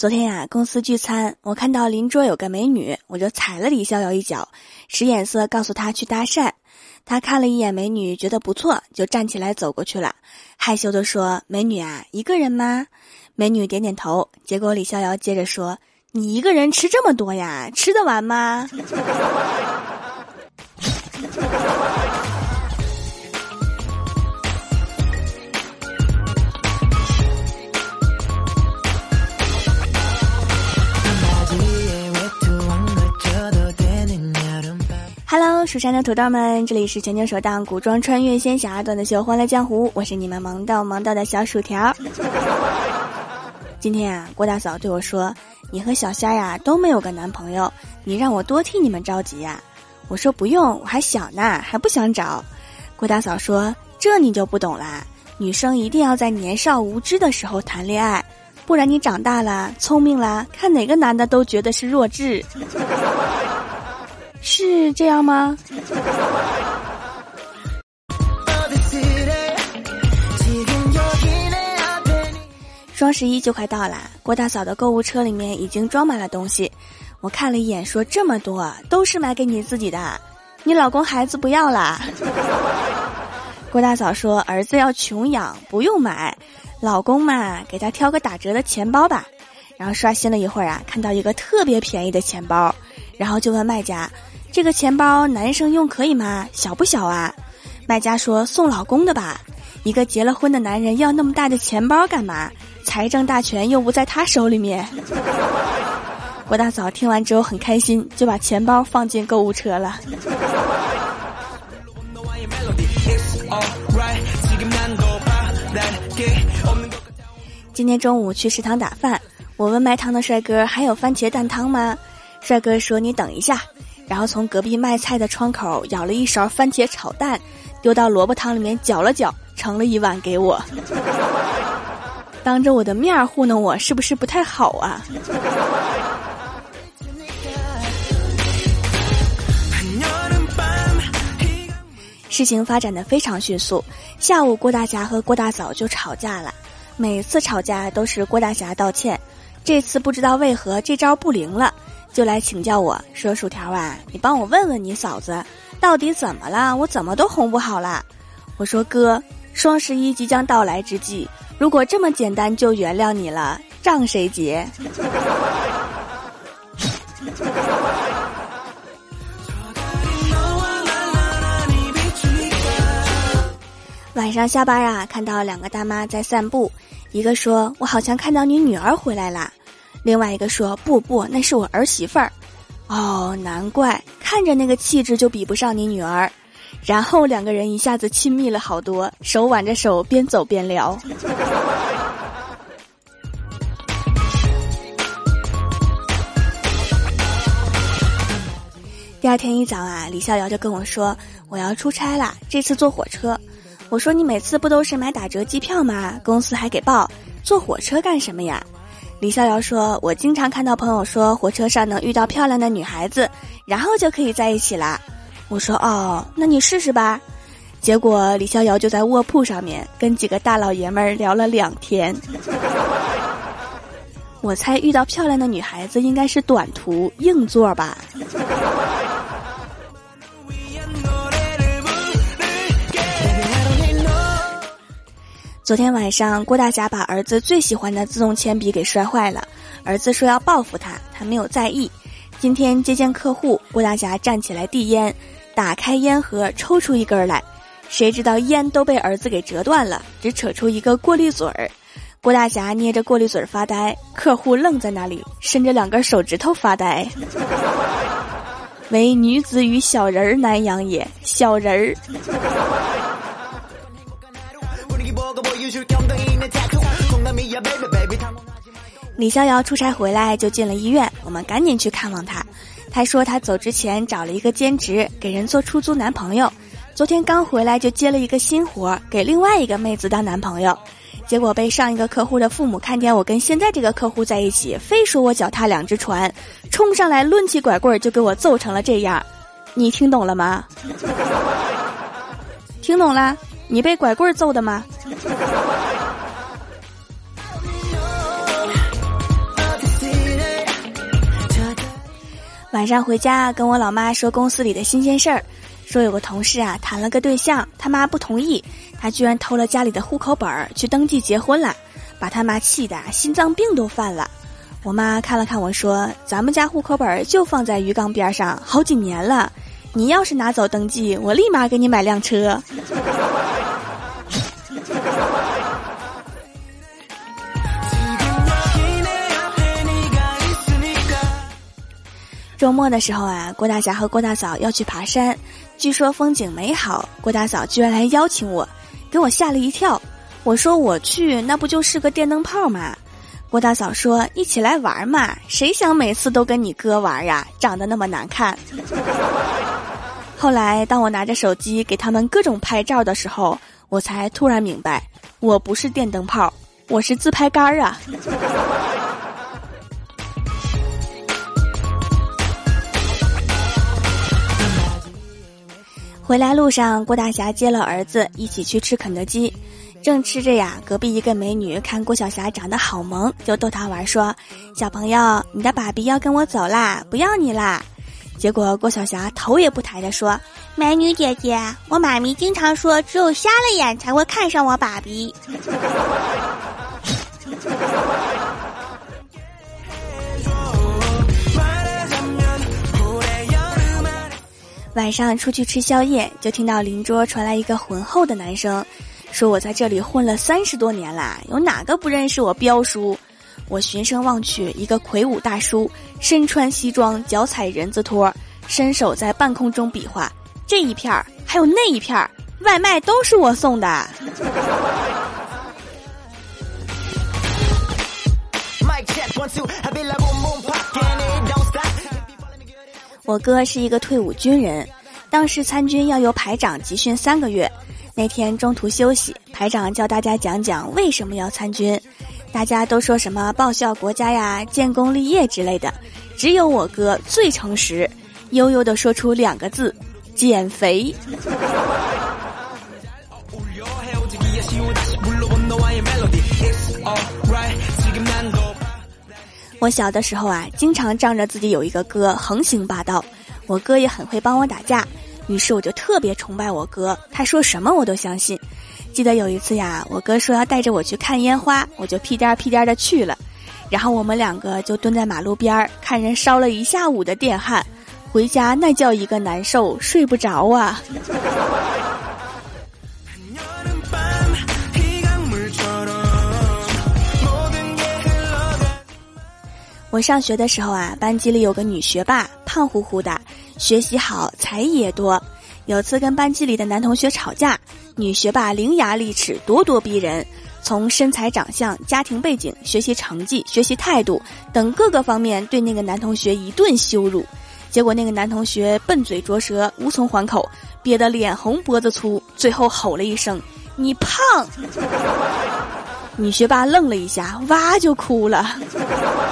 昨天呀，公司聚餐，我看到邻桌有个美女，我就踩了李逍遥一脚，使眼色告诉他去搭讪。他看了一眼美女，觉得不错，就站起来走过去了，害羞的说：“美女啊，一个人吗？”美女点点头。结果李逍遥接着说：“你一个人吃这么多呀？吃得完吗？”蜀山的土豆们，这里是全球首档古装穿越仙侠段的秀《欢乐江湖》，我是你们萌到萌到的小薯条。今天啊，郭大嫂对我说：“你和小仙呀都没有个男朋友，你让我多替你们着急呀。”我说：“不用，我还小呢，还不想找。”郭大嫂说：“这你就不懂啦，女生一定要在年少无知的时候谈恋爱，不然你长大了聪明了，看哪个男的都觉得是弱智。”是这样吗？双十一就快到了，郭大嫂的购物车里面已经装满了东西。我看了一眼，说这么多都是买给你自己的，你老公孩子不要了。郭大嫂说儿子要穷养，不用买，老公嘛，给他挑个打折的钱包吧。然后刷新了一会儿啊，看到一个特别便宜的钱包，然后就问卖家。这个钱包男生用可以吗？小不小啊？卖家说送老公的吧。一个结了婚的男人要那么大的钱包干嘛？财政大权又不在他手里面。郭大嫂听完之后很开心，就把钱包放进购物车了。今天中午去食堂打饭，我问卖汤的帅哥还有番茄蛋汤吗？帅哥说你等一下。然后从隔壁卖菜的窗口舀了一勺番茄炒蛋，丢到萝卜汤里面搅了搅，盛了一碗给我。当着我的面糊弄我，是不是不太好啊？事情发展的非常迅速，下午郭大侠和郭大嫂就吵架了。每次吵架都是郭大侠道歉，这次不知道为何这招不灵了。就来请教我说：“薯条啊，你帮我问问你嫂子，到底怎么了？我怎么都哄不好了。”我说：“哥，双十一即将到来之际，如果这么简单就原谅你了，账谁结？” 晚上下班啊，看到两个大妈在散步，一个说：“我好像看到你女儿回来了。”另外一个说：“不不，那是我儿媳妇儿。”哦，难怪看着那个气质就比不上你女儿。然后两个人一下子亲密了好多，手挽着手边走边聊。第二天一早啊，李逍遥就跟我说：“我要出差了，这次坐火车。”我说：“你每次不都是买打折机票吗？公司还给报，坐火车干什么呀？”李逍遥说：“我经常看到朋友说火车上能遇到漂亮的女孩子，然后就可以在一起啦。”我说：“哦，那你试试吧。”结果李逍遥就在卧铺上面跟几个大老爷们儿聊了两天。我猜遇到漂亮的女孩子应该是短途硬座吧。昨天晚上，郭大侠把儿子最喜欢的自动铅笔给摔坏了，儿子说要报复他，他没有在意。今天接见客户，郭大侠站起来递烟，打开烟盒抽出一根来，谁知道烟都被儿子给折断了，只扯出一个过滤嘴儿。郭大侠捏着过滤嘴发呆，客户愣在那里，伸着两根手指头发呆。唯女子与小人儿难养也，小人儿。李逍遥出差回来就进了医院，我们赶紧去看望他。他说他走之前找了一个兼职，给人做出租男朋友。昨天刚回来就接了一个新活，给另外一个妹子当男朋友。结果被上一个客户的父母看见我跟现在这个客户在一起，非说我脚踏两只船，冲上来抡起拐棍就给我揍成了这样。你听懂了吗？听懂了？你被拐棍揍的吗？晚上回家跟我老妈说公司里的新鲜事儿，说有个同事啊谈了个对象，他妈不同意，他居然偷了家里的户口本儿去登记结婚了，把他妈气的心脏病都犯了。我妈看了看我说：“咱们家户口本儿就放在鱼缸边上好几年了，你要是拿走登记，我立马给你买辆车。”周末的时候啊，郭大侠和郭大嫂要去爬山，据说风景美好。郭大嫂居然来邀请我，给我吓了一跳。我说我去，那不就是个电灯泡吗？郭大嫂说：“一起来玩嘛，谁想每次都跟你哥玩呀？长得那么难看。”后来，当我拿着手机给他们各种拍照的时候，我才突然明白，我不是电灯泡，我是自拍杆儿啊。回来路上，郭大侠接了儿子一起去吃肯德基，正吃着呀，隔壁一个美女看郭晓霞长得好萌，就逗他玩说：“小朋友，你的爸比要跟我走啦，不要你啦。”结果郭晓霞头也不抬地说：“美女姐姐，我妈咪经常说，只有瞎了眼才会看上我爸比。” 晚上出去吃宵夜，就听到邻桌传来一个浑厚的男声，说：“我在这里混了三十多年啦，有哪个不认识我彪叔？”我循声望去，一个魁梧大叔，身穿西装，脚踩人字拖，伸手在半空中比划：“这一片儿，还有那一片儿，外卖都是我送的。”我哥是一个退伍军人，当时参军要由排长集训三个月。那天中途休息，排长教大家讲讲为什么要参军。大家都说什么报效国家呀、建功立业之类的，只有我哥最诚实，悠悠地说出两个字：减肥。我小的时候啊，经常仗着自己有一个哥横行霸道，我哥也很会帮我打架，于是我就特别崇拜我哥，他说什么我都相信。记得有一次呀，我哥说要带着我去看烟花，我就屁颠屁颠的去了，然后我们两个就蹲在马路边儿看人烧了一下午的电焊，回家那叫一个难受，睡不着啊。我上学的时候啊，班级里有个女学霸，胖乎乎的，学习好，才艺也多。有次跟班级里的男同学吵架，女学霸伶牙俐齿，咄咄逼人，从身材、长相、家庭背景、学习成绩、学习态度等各个方面对那个男同学一顿羞辱。结果那个男同学笨嘴拙舌，无从还口，憋得脸红脖子粗，最后吼了一声：“你胖！”女学霸愣了一下，哇就哭了。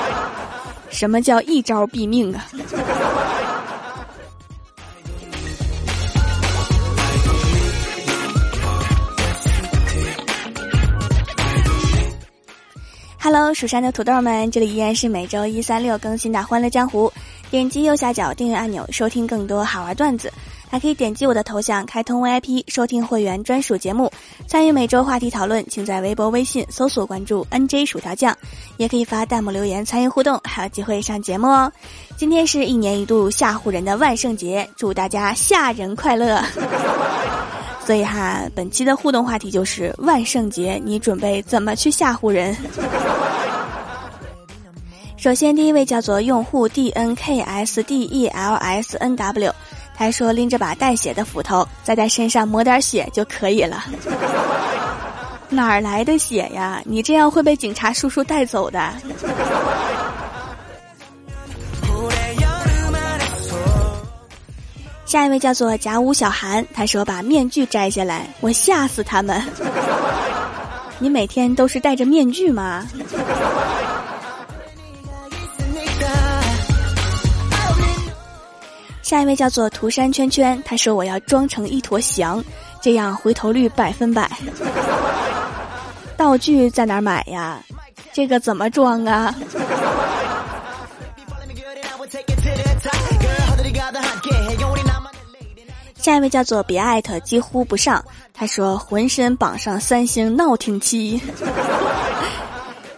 什么叫一招毙命啊？Hello，蜀山的土豆们，这里依然是每周一、三、六更新的《欢乐江湖》。点击右下角订阅按钮，收听更多好玩段子。还可以点击我的头像开通 VIP 收听会员专属节目，参与每周话题讨论，请在微博、微信搜索关注 NJ 薯条酱，也可以发弹幕留言参与互动，还有机会上节目哦。今天是一年一度吓唬人的万圣节，祝大家吓人快乐。所以哈，本期的互动话题就是万圣节，你准备怎么去吓唬人？首先，第一位叫做用户 D N K S D E L S N W。他说：“拎着把带血的斧头，再在身上抹点血就可以了。哪儿来的血呀？你这样会被警察叔叔带走的。”下一位叫做甲午小韩，他说：“把面具摘下来，我吓死他们。你每天都是戴着面具吗？”下一位叫做涂山圈圈，他说我要装成一坨翔，这样回头率百分百。道具在哪儿买呀？这个怎么装啊？下一位叫做别艾特几乎不上，他说浑身绑上三星闹挺七，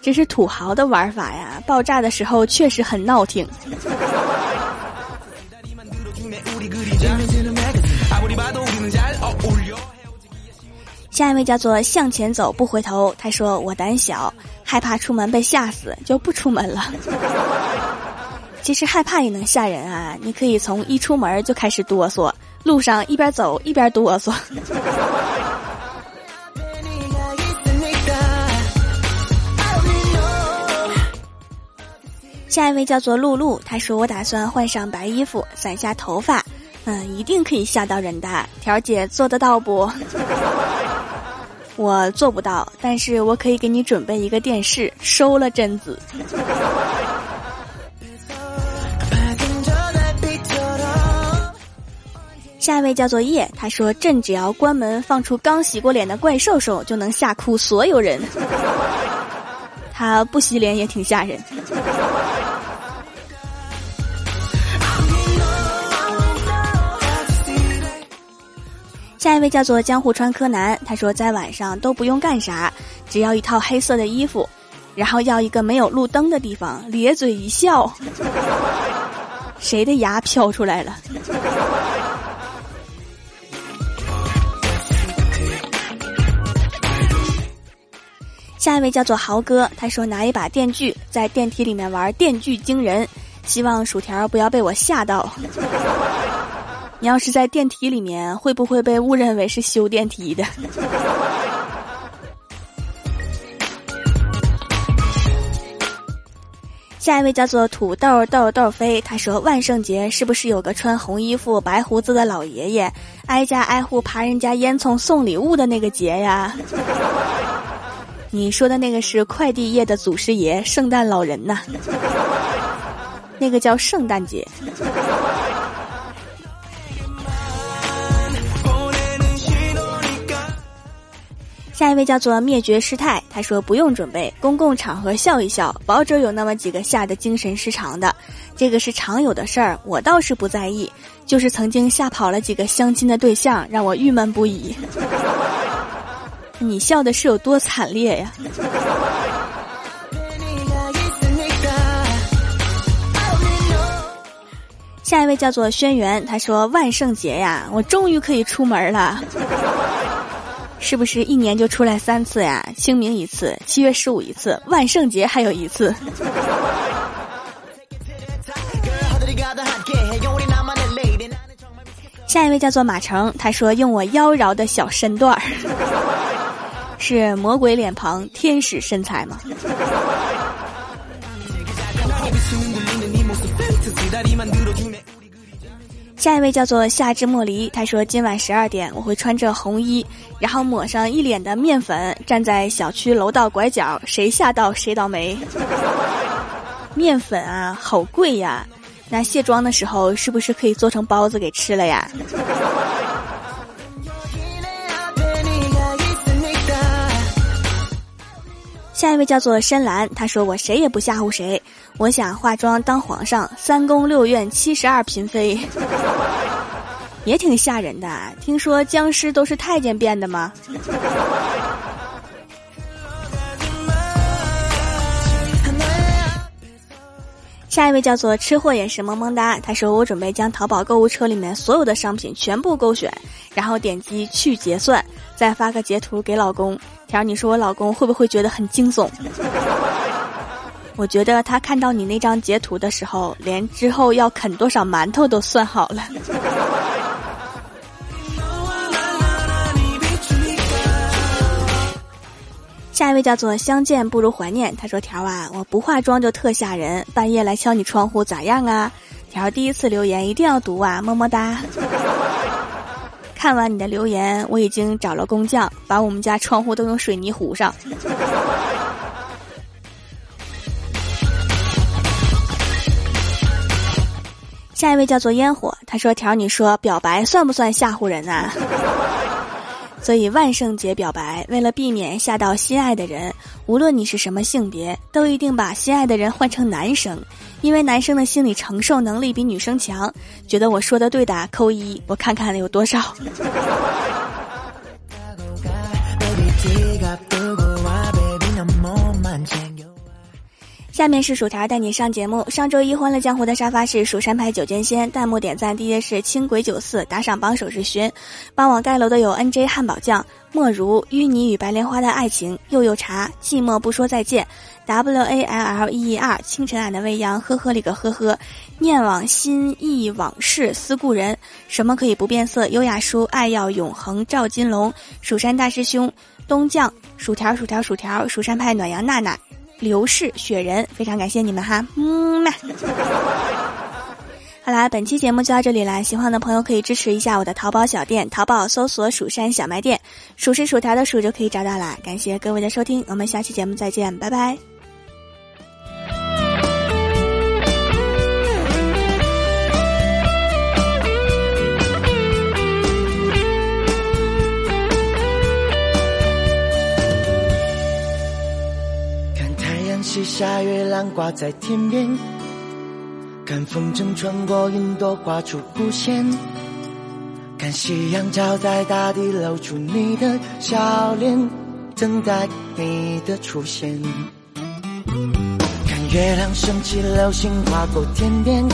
这是土豪的玩法呀！爆炸的时候确实很闹挺。下一位叫做向前走不回头，他说我胆小，害怕出门被吓死，就不出门了。其实害怕也能吓人啊！你可以从一出门就开始哆嗦，路上一边走一边哆嗦。下一位叫做露露，他说我打算换上白衣服，散下头发，嗯，一定可以吓到人的。条姐做得到不？我做不到，但是我可以给你准备一个电视，收了贞子。下一位叫做叶，他说：“朕只要关门放出刚洗过脸的怪兽兽，就能吓哭所有人。他不洗脸也挺吓人。”下一位叫做江户川柯南，他说在晚上都不用干啥，只要一套黑色的衣服，然后要一个没有路灯的地方，咧嘴一笑，谁的牙飘出来了？下一位叫做豪哥，他说拿一把电锯在电梯里面玩电锯惊人，希望薯条不要被我吓到。你要是在电梯里面，会不会被误认为是修电梯的？下一位叫做土豆豆豆飞，他说万圣节是不是有个穿红衣服、白胡子的老爷爷，挨家挨户爬人家烟囱送礼物的那个节呀？你说的那个是快递业的祖师爷，圣诞老人呐，那个叫圣诞节。下一位叫做灭绝师太，他说不用准备，公共场合笑一笑，保准有那么几个吓得精神失常的，这个是常有的事儿，我倒是不在意，就是曾经吓跑了几个相亲的对象，让我郁闷不已。你笑的是有多惨烈呀？下一位叫做轩辕，他说万圣节呀，我终于可以出门了。是不是一年就出来三次呀？清明一次，七月十五一次，万圣节还有一次。下一位叫做马成，他说用我妖娆的小身段儿，是魔鬼脸庞，天使身材吗？下一位叫做夏之莫离，他说今晚十二点我会穿着红衣，然后抹上一脸的面粉，站在小区楼道拐角，谁吓到谁倒霉。面粉啊，好贵呀！那卸妆的时候是不是可以做成包子给吃了呀？下一位叫做深蓝，他说我谁也不吓唬谁。我想化妆当皇上，三宫六院七十二嫔妃，也挺吓人的。听说僵尸都是太监变的吗？下一位叫做吃货也是萌萌哒，他说我准备将淘宝购物车里面所有的商品全部勾选，然后点击去结算，再发个截图给老公。条，你说我老公会不会觉得很惊悚？我觉得他看到你那张截图的时候，连之后要啃多少馒头都算好了。下一位叫做相见不如怀念，他说：“条啊，我不化妆就特吓人，半夜来敲你窗户咋样啊？”条第一次留言一定要读啊，么么哒。看完你的留言，我已经找了工匠，把我们家窗户都用水泥糊上。下一位叫做烟火，他说：“条，你说表白算不算吓唬人啊？所以万圣节表白，为了避免吓到心爱的人，无论你是什么性别，都一定把心爱的人换成男生，因为男生的心理承受能力比女生强。觉得我说的对的扣一，我看看有多少。下面是薯条带你上节目。上周一欢乐江湖的沙发是蜀山派九剑仙，弹幕点赞第一是轻轨九四，打赏榜首是寻，帮我盖楼的有 N J 汉堡酱、莫如、淤泥与白莲花的爱情、又又茶、寂寞不说再见、W A L L E E R、清晨俺的未央、呵呵里个呵呵、念往心忆往事思故人、什么可以不变色、优雅书、爱要永恒、赵金龙、蜀山大师兄、东将、薯条薯条薯条、蜀山派暖阳娜娜。刘氏雪人，非常感谢你们哈，嗯嘛。好啦，本期节目就到这里啦，喜欢的朋友可以支持一下我的淘宝小店，淘宝搜索“蜀山小卖店”，数是薯条的数就可以找到啦。感谢各位的收听，我们下期节目再见，拜拜。西下，月亮挂在天边，看风筝穿过云朵画出弧线，看夕阳照在大地露出你的笑脸，等待你的出现。看月亮升起，流星划过天边，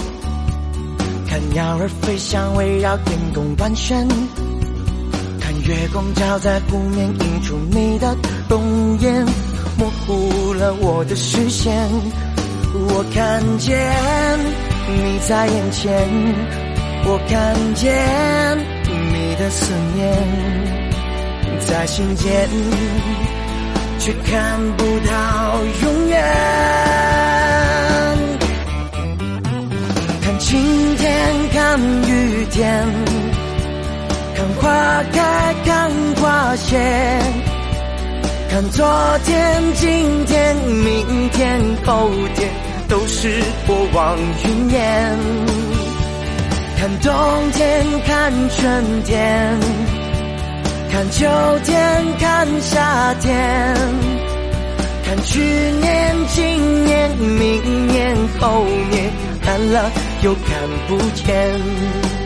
看鸟儿飞翔围绕天空盘旋，看月光照在湖面映出你的容颜。模糊了我的视线，我看见你在眼前，我看见你的思念在心间，却看不到永远。看晴天，看雨天，看花开，看花谢。看昨天、今天、明天、后天，都是过往云烟。看冬天，看春天，看秋天，看夏天，看去年、今年、明年、后年，看了又看不见。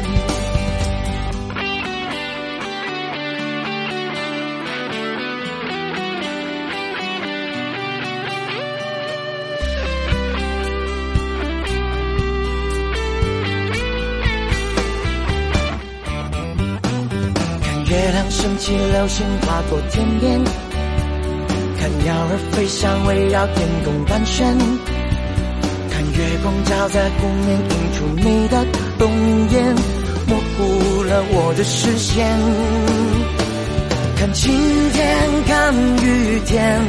月亮升起，流星划过天边，看鸟儿飞翔，围绕天空盘旋，看月光照在湖面，映出你的容颜，模糊了我的视线。看晴天，看雨天，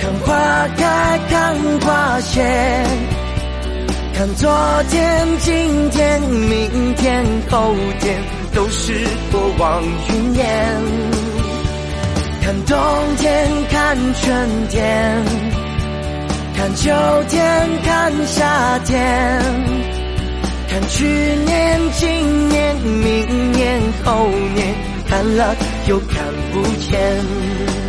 看花开，看花谢，看昨天，今天，明天，后天。都是过往云烟，看冬天，看春天，看秋天，看夏天，看去年、今年、明年、后年，看了又看不见。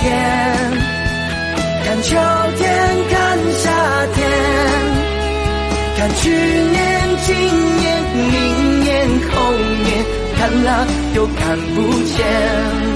天，看秋天看夏天，看去年今年明年后年。看了又看不见。